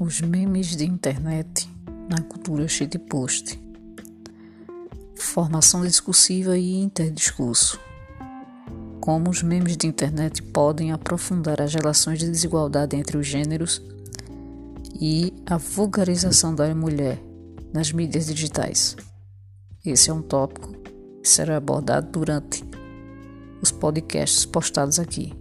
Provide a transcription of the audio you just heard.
Os memes de internet na cultura shitpost. Formação discursiva e interdiscurso. Como os memes de internet podem aprofundar as relações de desigualdade entre os gêneros e a vulgarização da mulher nas mídias digitais. Esse é um tópico que será abordado durante os podcasts postados aqui.